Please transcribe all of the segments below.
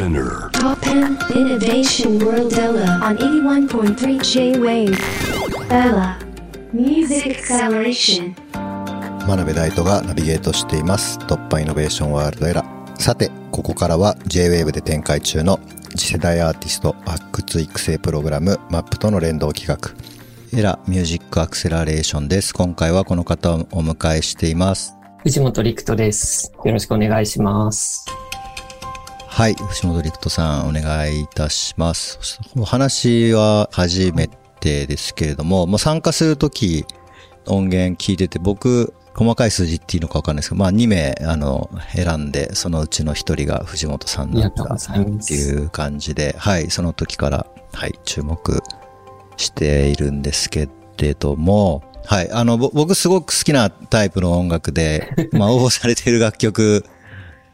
Spinner. Poppen Innovation World Ella on 81.3 J-Wave. Ella Music Acceleration. 真鍋大斗がナビゲートしています突破イノベーションワールドエラさてここからは JWAVE で展開中の次世代アーティスト発掘育成プログラム MAP との連動企画エラミュージックアクセラレーションです今回はこの方をお迎えしています藤本陸斗です。よろしくお願いします。はい。藤本陸斗さんお願いいたします。お話は初めてですけれども、まあ、参加するとき音源聞いてて僕細かい数字っていうのかわかんないですけど、まあ2名、あの、選んで、そのうちの一人が藤本さんだったっていう感じで、はい、その時から、はい、注目しているんですけれども、はい、あの、僕すごく好きなタイプの音楽で、まあ応募されている楽曲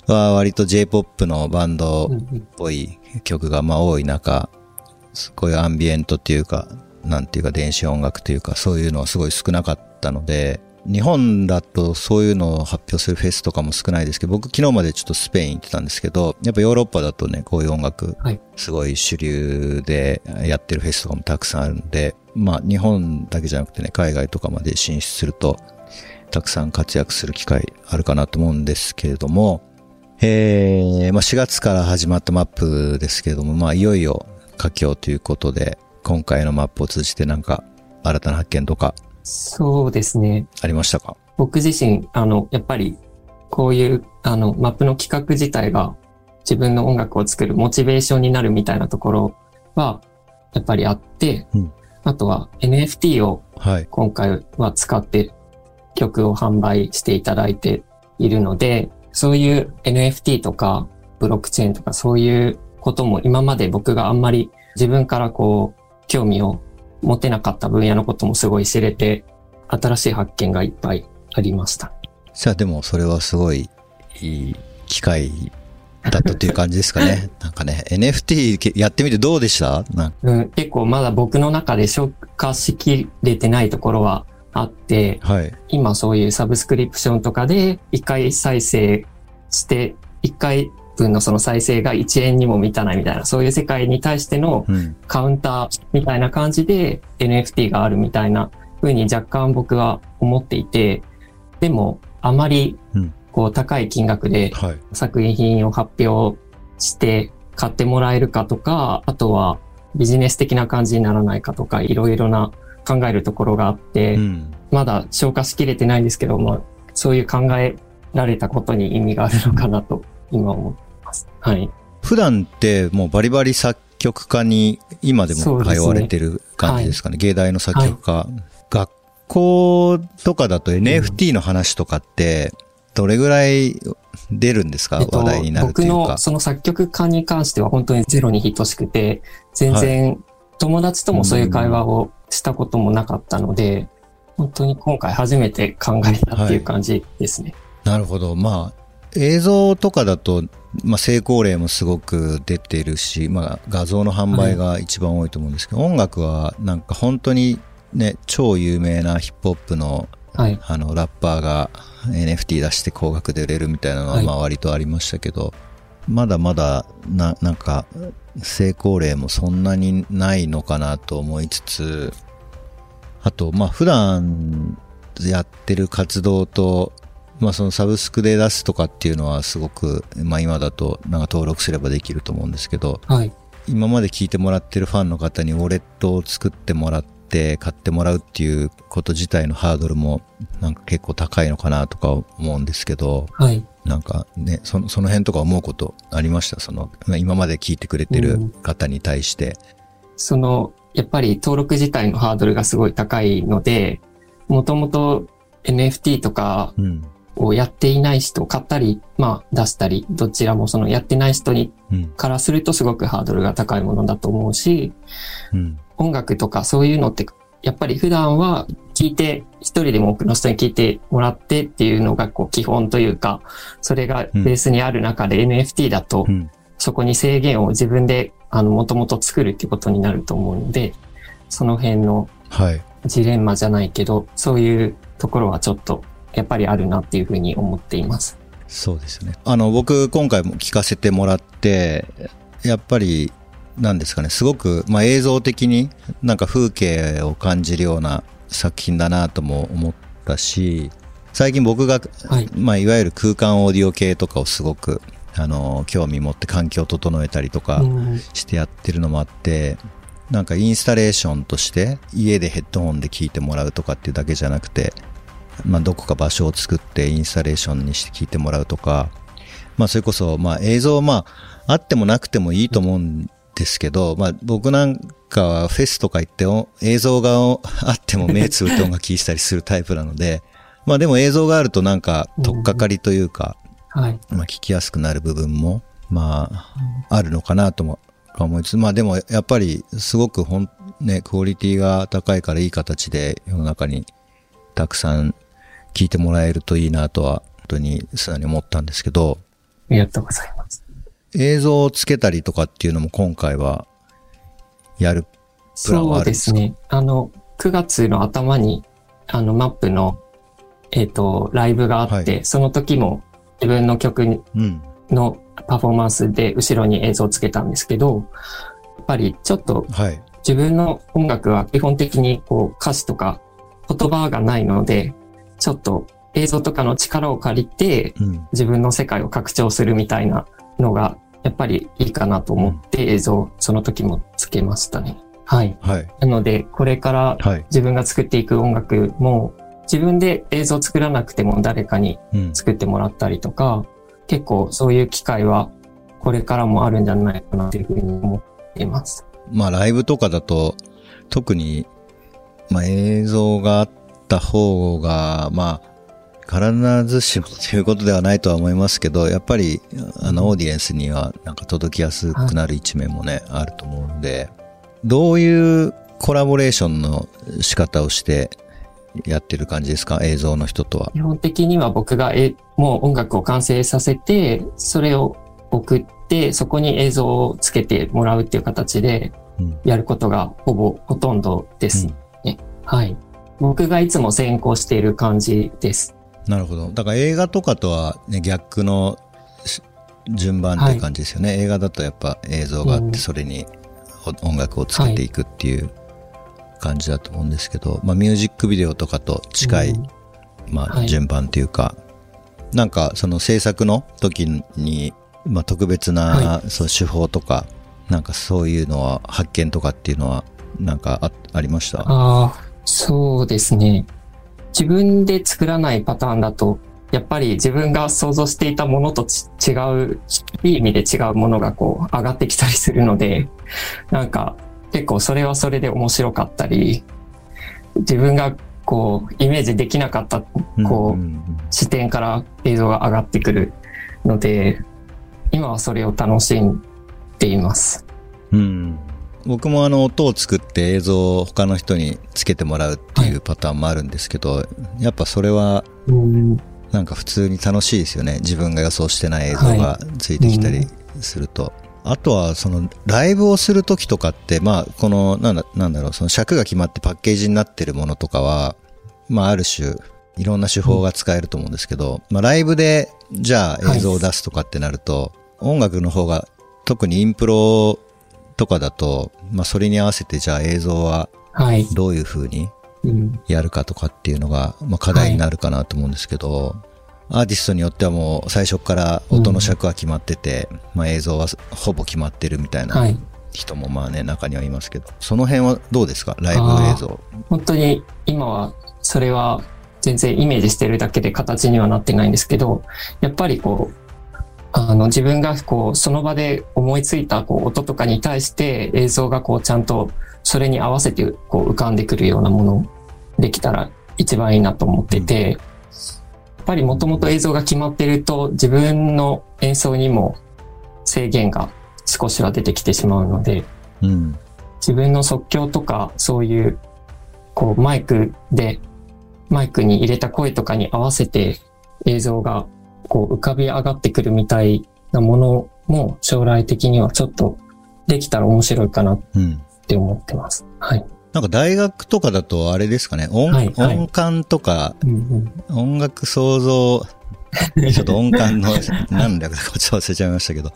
は割と J-POP のバンドっぽい曲がまあ多い中、こういうアンビエントっていうか、なんていうか電子音楽というかそういうのはすごい少なかったので、日本だとそういうのを発表するフェスとかも少ないですけど、僕昨日までちょっとスペイン行ってたんですけど、やっぱヨーロッパだとね、こういう音楽、すごい主流でやってるフェスとかもたくさんあるんで、まあ日本だけじゃなくてね、海外とかまで進出すると、たくさん活躍する機会あるかなと思うんですけれども、えー、まあ4月から始まったマップですけれども、まあいよいよ佳境ということで、今回のマップを通じてなんか新たな発見とか。そうですね。ありましたか？僕自身、あの、やっぱり、こういう、あの、マップの企画自体が自分の音楽を作るモチベーションになるみたいなところは、やっぱりあって、うん、あとは NFT を今回は使って曲を販売していただいているので、そういう NFT とかブロックチェーンとかそういうことも今まで僕があんまり自分からこう興味を持てなかった分野のこともすごい知れて、新しい発見がいっぱいありました。じゃあでもそれはすごいいい機会だったという感じですかね。なんかね、NFT やってみてどうでした？うん、結構まだ僕の中で消化しきれてないところはあって、はい、今そういうサブスクリプションとかで一回再生して、一回分のその再生が1円にも満たないみたいな、そういう世界に対してのカウンターみたいな感じで NFT があるみたいな風に若干僕は思っていて、でもあまりこう高い金額で作品を発表して買ってもらえるかとか、あとはビジネス的な感じにならないかとか、いろいろな考えるところがあって、まだ消化しきれてないんですけど、まあそういう考えられたことに意味があるのかなと今思ってます。はい。普段ってもうバリバリ作曲家に今でも通われてる感じですかね。ねはい、芸大の作曲家。はい、学校とかだと NFT の話とかってどれぐらい出るんですか、えっと、話題になるというか。僕のその作曲家に関しては本当にゼロに等しくて、全然友達ともそういう会話をしたこともなかったので、本当に今回初めて考えたっていう感じですね。はい、なるほど。まあ、映像とかだと、まあ、成功例もすごく出てるし、まあ、画像の販売が一番多いと思うんですけど、はい、音楽はなんか本当にね、超有名なヒップホップの、はい、あの、ラッパーが NFT 出して高額で売れるみたいなのは、まあ割とありましたけど、はい、まだまだ、な、なんか、成功例もそんなにないのかなと思いつつ、あと、まあ普段やってる活動と、まあそのサブスクで出すとかっていうのはすごく、まあ今だとなんか登録すればできると思うんですけど、はい、今まで聞いてもらってるファンの方にウォレットを作ってもらって買ってもらうっていうこと自体のハードルもなんか結構高いのかなとか思うんですけど、はい、なんかね、そのその辺とか思うことありました？その、今まで聞いてくれてる方に対して。うん、その、やっぱり登録自体のハードルがすごい高いので、もともと NFT とかをやっていない人、買ったり、まあ出したり、どちらもそのやってない人に、からするとすごくハードルが高いものだと思うし、うん、音楽とかそういうのって、やっぱり普段は聞いて、一人でも多くの人に聞いてもらってっていうのがこう基本というか、それがベースにある中で NFT だと、そこに制限を自分であの、もともと作るってことになると思うので、その辺のジレンマじゃないけど、そういうところはちょっとやっぱりあるなっていうふうに思っています。そうですね。あの、僕今回も聞かせてもらって、やっぱり、なんですかね、すごく、まあ映像的になんか風景を感じるような作品だなとも思ったし、最近僕が、はい。まあいわゆる空間オーディオ系とかをすごく、あの、興味持って環境を整えたりとかうんしてやってるのもあって、なんかインスタレーションとして家でヘッドホンで聞いてもらうとかっていうだけじゃなくて、まあ、どこか場所を作ってインスタレーションにして聞いてもらうとか、まあ、それこそ、まあ、映像、まあ、あってもなくてもいいと思うんですけど、まあ、僕なんかはフェスとか行ってお映像があっても目つぶって音楽聴いたりするタイプなので、まあでも映像があるとなんか、取っかかりというか、はい。まあ、聞きやすくなる部分も、まあ、あるのかなとも思いつつ、まあでもやっぱりすごくほん、ね、クオリティが高いからいい形で世の中にたくさん聞いてもらえるといいなとは、本当に素直に思ったんですけど、ありがとうございます。映像をつけたりとかっていうのも今回はやるプランはそうであるんですか？すね。あの、9月の頭に、あの、マップの、えっ、と、ライブがあって、はその時も自分の曲。のパフォーマンスで後ろに映像をつけたんですけど、やっぱりちょっとはい。自分の音楽は基本的にこう歌詞とか言葉がないので、ちょっと映像とかの力を借りてうん。自分の世界を拡張するみたいなのがやっぱりいいかなと思って映像その時もつけましたね。はい。はい。なのでこれからはい。自分が作っていく音楽も自分で映像作らなくても誰かにうん。作ってもらったりとか、結構そういう機会はこれからもあるんじゃないかなというふうに思っています。まあライブとかだと特に、まあ映像があった方が、まあ必ずしもということではないとは思いますけど、やっぱりあのオーディエンスにはなんか届きやすくなる一面もね、あると思うので、どういうコラボレーションの仕方をしてやってる感じですか？映像の人とは。基本的には僕がえもう音楽を完成させて、それを送って、そこに映像をつけてもらうっていう形でうんやることがほぼほとんどですね。はい。僕がいつも先行している感じです。なるほど。だから映画とかとは、ね、逆のし順番っていう感じですよね。映画だとやっぱ映像があっうん。て、それにお音楽をつけていくっていう感じだと思うんですけど、まあミュージックビデオとかと近い、うん。まあはい。順番っていうか、なんかその制作の時に、まあ特別な、はそう手法とか、なんかそういうのは発見とかっていうのは、なんかあありました？ああ、そうですね。自分で作らないパターンだと、やっぱり自分が想像していたものと違う、いい意味で違うものがこう上がってきたりするので、なんか結構それはそれで面白かったり、自分がこうイメージできなかったこう、視点から映像が上がってくるので、今はそれを楽しんでいます。うん。僕もあの音を作って映像を他の人につけてもらうっていうパターンもあるんですけど、やっぱそれはうんなんか普通に楽しいですよね。自分が予想してない映像がついてきたりすると。あとはそのライブをするときとかって、まあこのなんだなんだろう、その尺が決まってパッケージになってるものとかは、まあある種いろんな手法が使えると思うんですけど、まあライブでじゃあ映像を出すとかってなると、音楽の方が特にインプロとかだと、まあそれに合わせてじゃあ映像ははい。どういう風にうんやるかとかっていうのが、まあ、課題になるかなと思うんですけど、アーティストによってはもう最初から音の尺は決まってて、まあ、映像はほぼ決まってるみたいは。ない人もまあね、中にはいますけど、その辺はどうですか？ライブ映像。本当に今はそれは全然イメージしてるだけで形にはなってないんですけど、やっぱりこう、あの自分がこうその場で思いついたこう音とかに対して映像がこうちゃんとそれに合わせてこう浮かんでくるようなものできたら一番いいなと思ってて、やっぱりもともと映像が決まってると自分の演奏にも制限が少しは出てきてしまうので、うん。自分の即興とか、そういう、こう、マイクで、マイクに入れた声とかに合わせて映像が、こう、浮かび上がってくるみたいなものも、将来的にはちょっと、できたら面白いかなっうん。て思ってます。はい。なんか大学とかだとあれですかね、音,、はいはい音感とかうんうん、音楽創造ちょっと音感の何略だかちょっと忘れちゃいましたけど。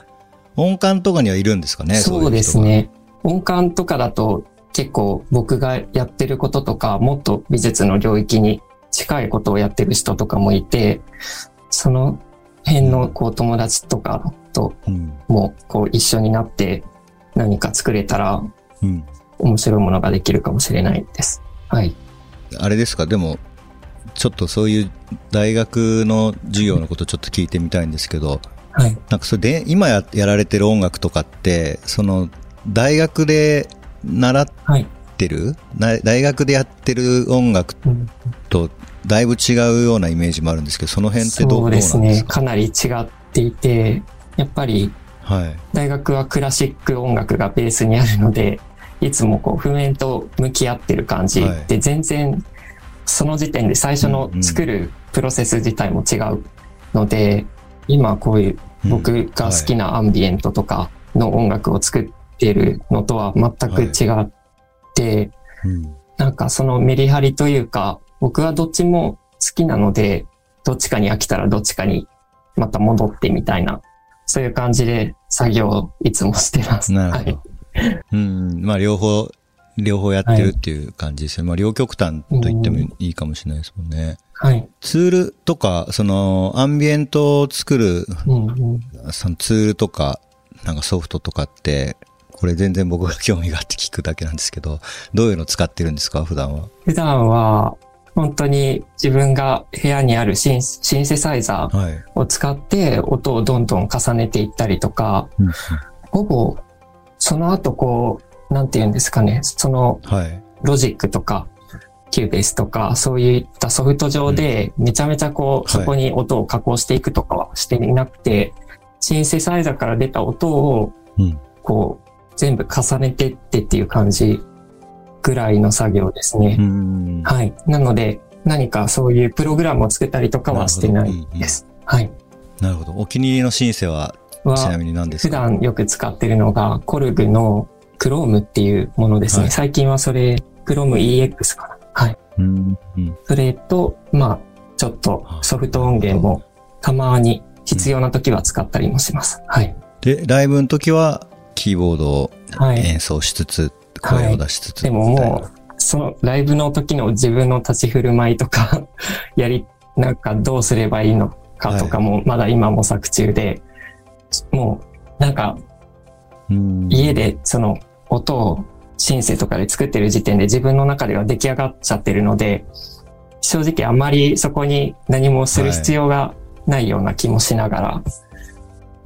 音感とかにはいるんですかね そうですね。音感とかだと結構僕がやってることとか、もっと美術の領域に近いことをやってる人とかもいて、その辺のこう友達とかともこう一緒になって何か作れたら面白いものができるかもしれないです。はい。あれですか？でもちょっとそういう大学の授業のことちょっと聞いてみたいんですけど、はい。なんかそれで、今ややられてる音楽とかって、その、大学で習ってる、はい、大学でやってる音楽とだいぶ違うようなイメージもあるんですけど、その辺ってどうそうですね。か？なり違っていて、やっぱり、大学はクラシック音楽がベースにあるので、いつもこう譜面と向き合ってる感じ。で、全然その時点で最初の作るプロセス自体も違うので、今こういう僕が好きなアンビエントとかの音楽を作っているのとは全く違って、なんかそのメリハリというか、僕はどっちも好きなので、どっちかに飽きたらどっちかにまた戻ってみたいな、そういう感じで作業をいつもしてます。なるほど。はい、うん、まあ両方両方やってるっていう感じですよ。はい、まあ両極端と言ってもいいかもしれないですもんね。はい。ツールとか、そのアンビエントを作る、うんうん、そのツールとか、なんかソフトとかって、これ全然僕が興味があって聞くだけなんですけど、どういうの使ってるんですか？普段は。普段は、本当に自分が部屋にあるシンシンセサイザーを使って音をどんどん重ねていったりとか、はい、ほぼその後こうなんて言うんですかね、その、ロジックとか、 Cubase とか、そういったソフト上で、めちゃめちゃこう、そこに音を加工していくとかはしていなくて、シンセサイザーから出た音を、こう、全部重ねてってっていう感じぐらいの作業ですね。はい。なので、何かそういうプログラムを作ったりとかはしてないです。はい。なるほど。お気に入りのシンセは、ちなみに何ですか？普段よく使ってるのが、コルグのクロームっていうものですね。はい、最近はそれ、クローム EX かな。はい。うんうん、それと、まあ、ちょっとソフト音源もたまに必要な時は使ったりもします。はい。で、ライブの時はキーボードを演奏しつつ、はい、声を出しつつ、でももう、そのライブの時の自分の立ち振る舞いとか やり、なんかどうすればいいのかとかも、まだ今模索中で、もう、なんか、家でその音をシンセとかで作ってる時点で自分の中では出来上がっちゃってるので、正直あんまりそこに何もする必要がないような気もしながら、は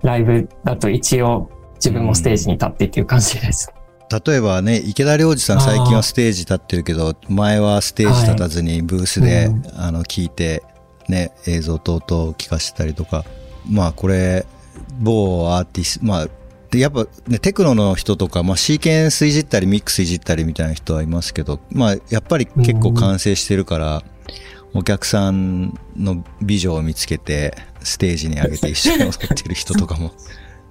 い、ライブだと一応自分もステージに立ってっていう感じです。例えばね、池田良二さん最近はステージ立ってるけど、前はステージ立たずにブースで、はい、あの、聞いて、ね、映像等々聞かせたりとか、まあこれ、某アーティスト、まあで、やっぱね、テクノの人とか、まあ、シーケンスいじったり、ミックスいじったりみたいな人はいますけど、まあ、やっぱり結構完成してるから、お客さんの美女を見つけて、ステージに上げて一緒に踊ってる人とかも、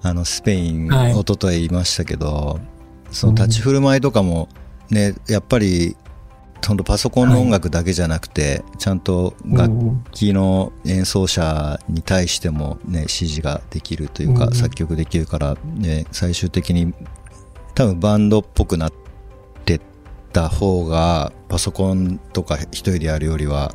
あの、スペイン、はい、一昨日いましたけど、その立ち振る舞いとかも、ね、やっぱり本当パソコンの音楽だけじゃなくて、はい、ちゃんと楽器の演奏者に対してもね、指示ができるというか、作曲できるから、ね、最終的に多分バンドっぽくなってた方が、パソコンとか一人でやるよりは、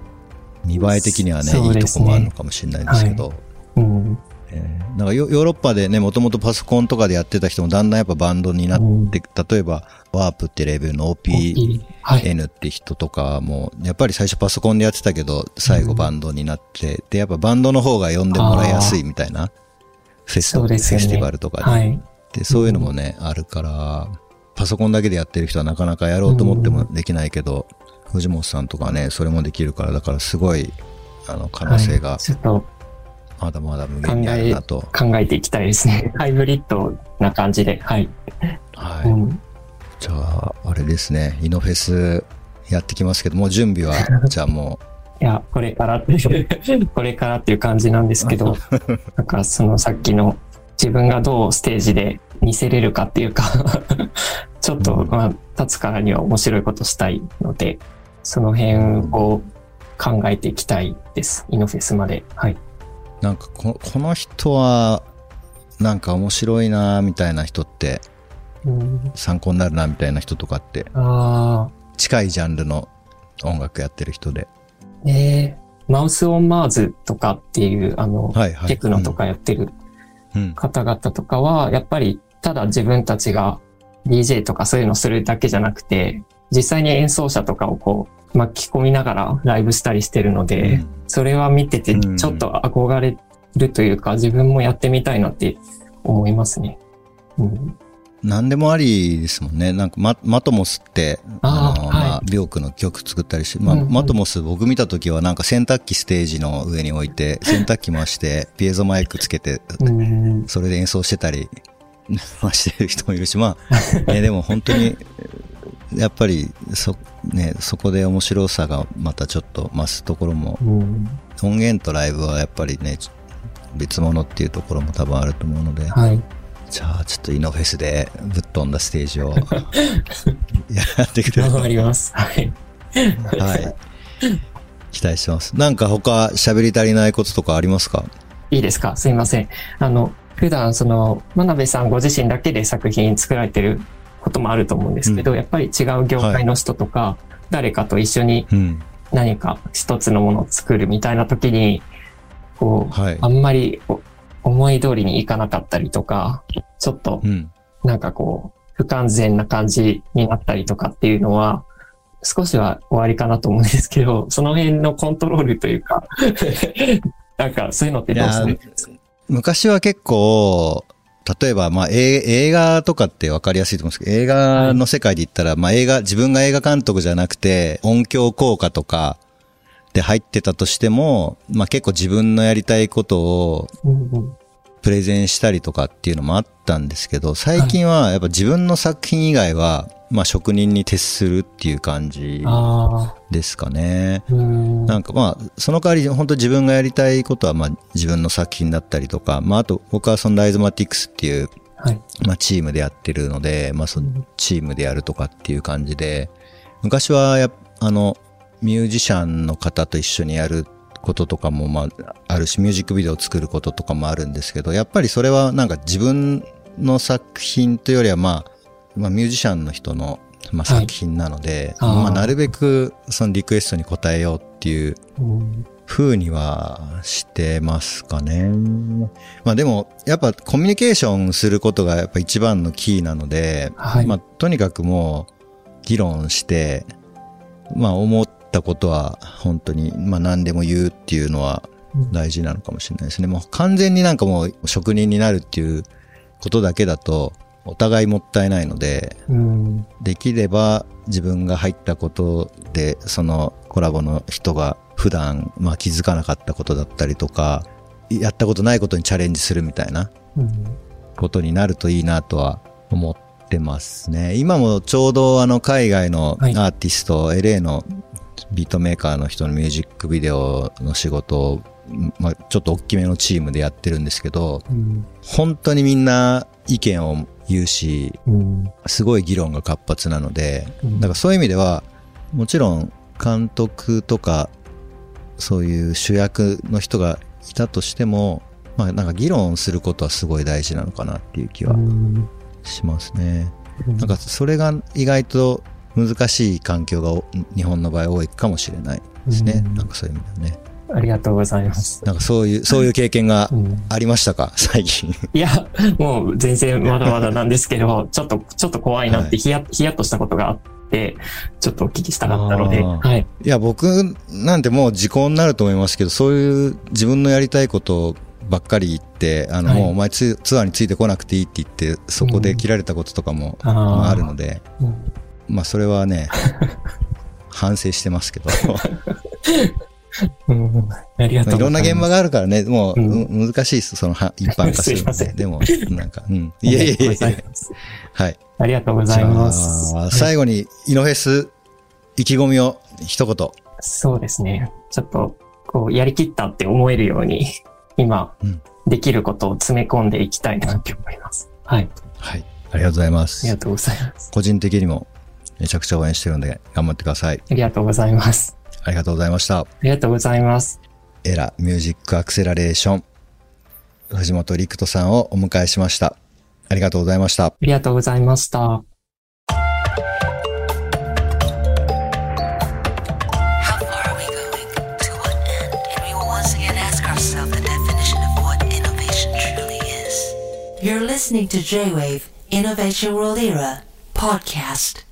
見栄え的にはね、ね。いいとこもあるのかもしれないですけど、はい。うん、えー、なんかヨーロッパでね、もともとパソコンとかでやってた人もだんだんやっぱバンドになって、うん、例えば、ワープってレベルの OPN って人とかも、やっぱり最初パソコンでやってたけど、最後バンドになって、うん、で、やっぱバンドの方が呼んでもらいやすいみたいな、フェス、ね、フェスティバルとかで、はい、で、そういうのもね、あるから、パソコンだけでやってる人はなかなかやろうと思ってもできないけど、藤本さんとかね、それもできるから、だからすごい、あの、可能性が、はい、ちょっとまだまだ無限にあるなと。考えていきたいですね。ハイブリッドな感じで。はい。はい。うん、じゃあ、あれですね。イノフェスやってきますけど、もう準備は、じゃあもう。いや、これからって、これからっていう感じなんですけど、なんかそのさっきの自分がどうステージで見せれるかっていうかちょっと、まあ、立つからには面白いことしたいので、その辺を考えていきたいです。イノフェスまで。はい。なんかこ、この人は、なんか面白いなみたいな人って、うん、参考になるなみたいな人とかって、あ近いジャンルの音楽やってる人で。あ、えー、マウス・オン・マーズとかっていう、あの、はいはい。テクノとかやってるうん。方々とかは、やっぱりただ自分たちが DJ とかそういうのするだけじゃなくて、実際に演奏者とかをこう巻き込みながらライブしたりしてるので、うん。それは見ててうん。ちょっと憧れるというか、自分もやってみたいなって思いますね。うん、何でもありですもんね。なんかマ、マトモスって、の、あーはいまあ、ビョークの曲作ったりして、まあ、うん。うんマトモス僕見た時はなんか洗濯機ステージの上に置いて、洗濯機回して、ピエゾマイクつけて、うん。それで演奏してたり、まあしてる人もいるし、まあ、ね、でも本当に、やっぱり、そ、ね、そこで面白さがまたちょっと増すところも、うん音源とライブはやっぱりね、ち別物っていうところも多分あると思うので、はい。じゃあちょっとイノフェスでぶっ飛んだステージを やってくれるります。はい。はい。期待してます。なんか他喋り足りないこととかありますか？いいですか？すいません。あの、普段その、真鍋さんご自身だけで作品作られてることもあると思うんですけど、やっぱり違う業界の人とか、誰かと一緒にうん。何か一つのものを作るみたいな時に、こう、はいあんまりお思い通りにいかなかったりとか、ちょっとうん。なんかこう、不完全な感じになったりとかっていうのは、少しは終わりかなと思うんですけど、その辺のコントロールというか、なんかそういうのってどうするんですか？昔は結構、例えば、まあ、映画とかって分かりやすいと思うんですけど、映画の世界で言ったら、まあ、映画、自分が映画監督じゃなくて、音響効果とかで入ってたとしても、まあ、結構自分のやりたいことをプレゼンしたりとかっていうのもあったんですけど、最近はやっぱ自分の作品以外は、まあ職人に徹するっていう感じですかね。なんかまあ、その代わり本当自分がやりたいことはまあ自分の作品だったりとか、まああと僕はそのライズマティクスっていう、はい。まあチームでやってるので、まあそのチームでやるとかっていう感じで、昔はやっあの、ミュージシャンの方と一緒にやることとかもまああるし、ミュージックビデオを作ることとかもあるんですけど、やっぱりそれはなんか自分の作品というよりはまあ、まあミュージシャンの人のまあはい。作品なので、あー。まあなるべくそのリクエストに応えようっていううん。風にはしてますかね。まあでも、やっぱコミュニケーションすることがやっぱ一番のキーなので、はい。まあとにかくもう議論して、まあ思ったことは本当に、まあ何でも言うっていうのは大事なのかもしれないですね。もう完全になんかもう職人になるっていうことだけだと、お互いもったいないので、うん。できれば自分が入ったことで、そのコラボの人が普段、まあ気づかなかったことだったりとか、やったことないことにチャレンジするみたいなうんことになるといいなとは思ってますね。今もちょうどあの海外のアはいーティスト、LA のビートメーカーの人のミュージックビデオの仕事を、まあちょっと大きめのチームでやってるんですけど、うん。本当にみんな意見を言うし、うん。すごい議論が活発なので、うん。だからそういう意味では、もちろん監督とか、そういう主役の人がいたとしても、まあなんか議論することはすごい大事なのかなっていう気はうん。しますね。なんかそれが意外と難しい環境がお日本の場合多いかもしれないですね。うんなんかそういう意味ではね。ありがとうございます。なんかそういう、そういう経験がうんありましたか？最近。いや、もう全然まだまだなんですけど、ちょっと、ちょっと怖いなってヒヤ、ヒヤッとしたことがあって、ちょっとお聞きしたかったので、はい。いや、僕なんてもう時効になると思いますけど、そういう自分のやりたいことばっかり言って、あの、はいもうお前ツツアーについてこなくていいって言って、そこで切られたこととかも、あるので、うんまあそれはね、反省してますけど、うんありがとうございろんな現場があるからね、もう、うんうん難しいです、そのは一般化するので。でも、なんか、うん。いやいやいやいやありがとうございますはい。ありがとうございます。最後に、イノフェス、意気込みを一言。そうですね。ちょっと、こう、やりきったって思えるように、今、うんできることを詰め込んでいきたいなって思います。はい。はい。ありがとうございまありすが。とうございます。個人的にも、めちゃくちゃ応援してるので、頑張ってください。ありがとうございます。ありがとうございました。ありがとうございます。エラミュージックアクセラレーション。藤本陸人さんをお迎えしました。ありがとうございました。ありがとうございました。How far are we going? To what end? And we will once again ask ourselves the definition of what innovation truly is. You're listening to J-Wave Innovation World Era podcast.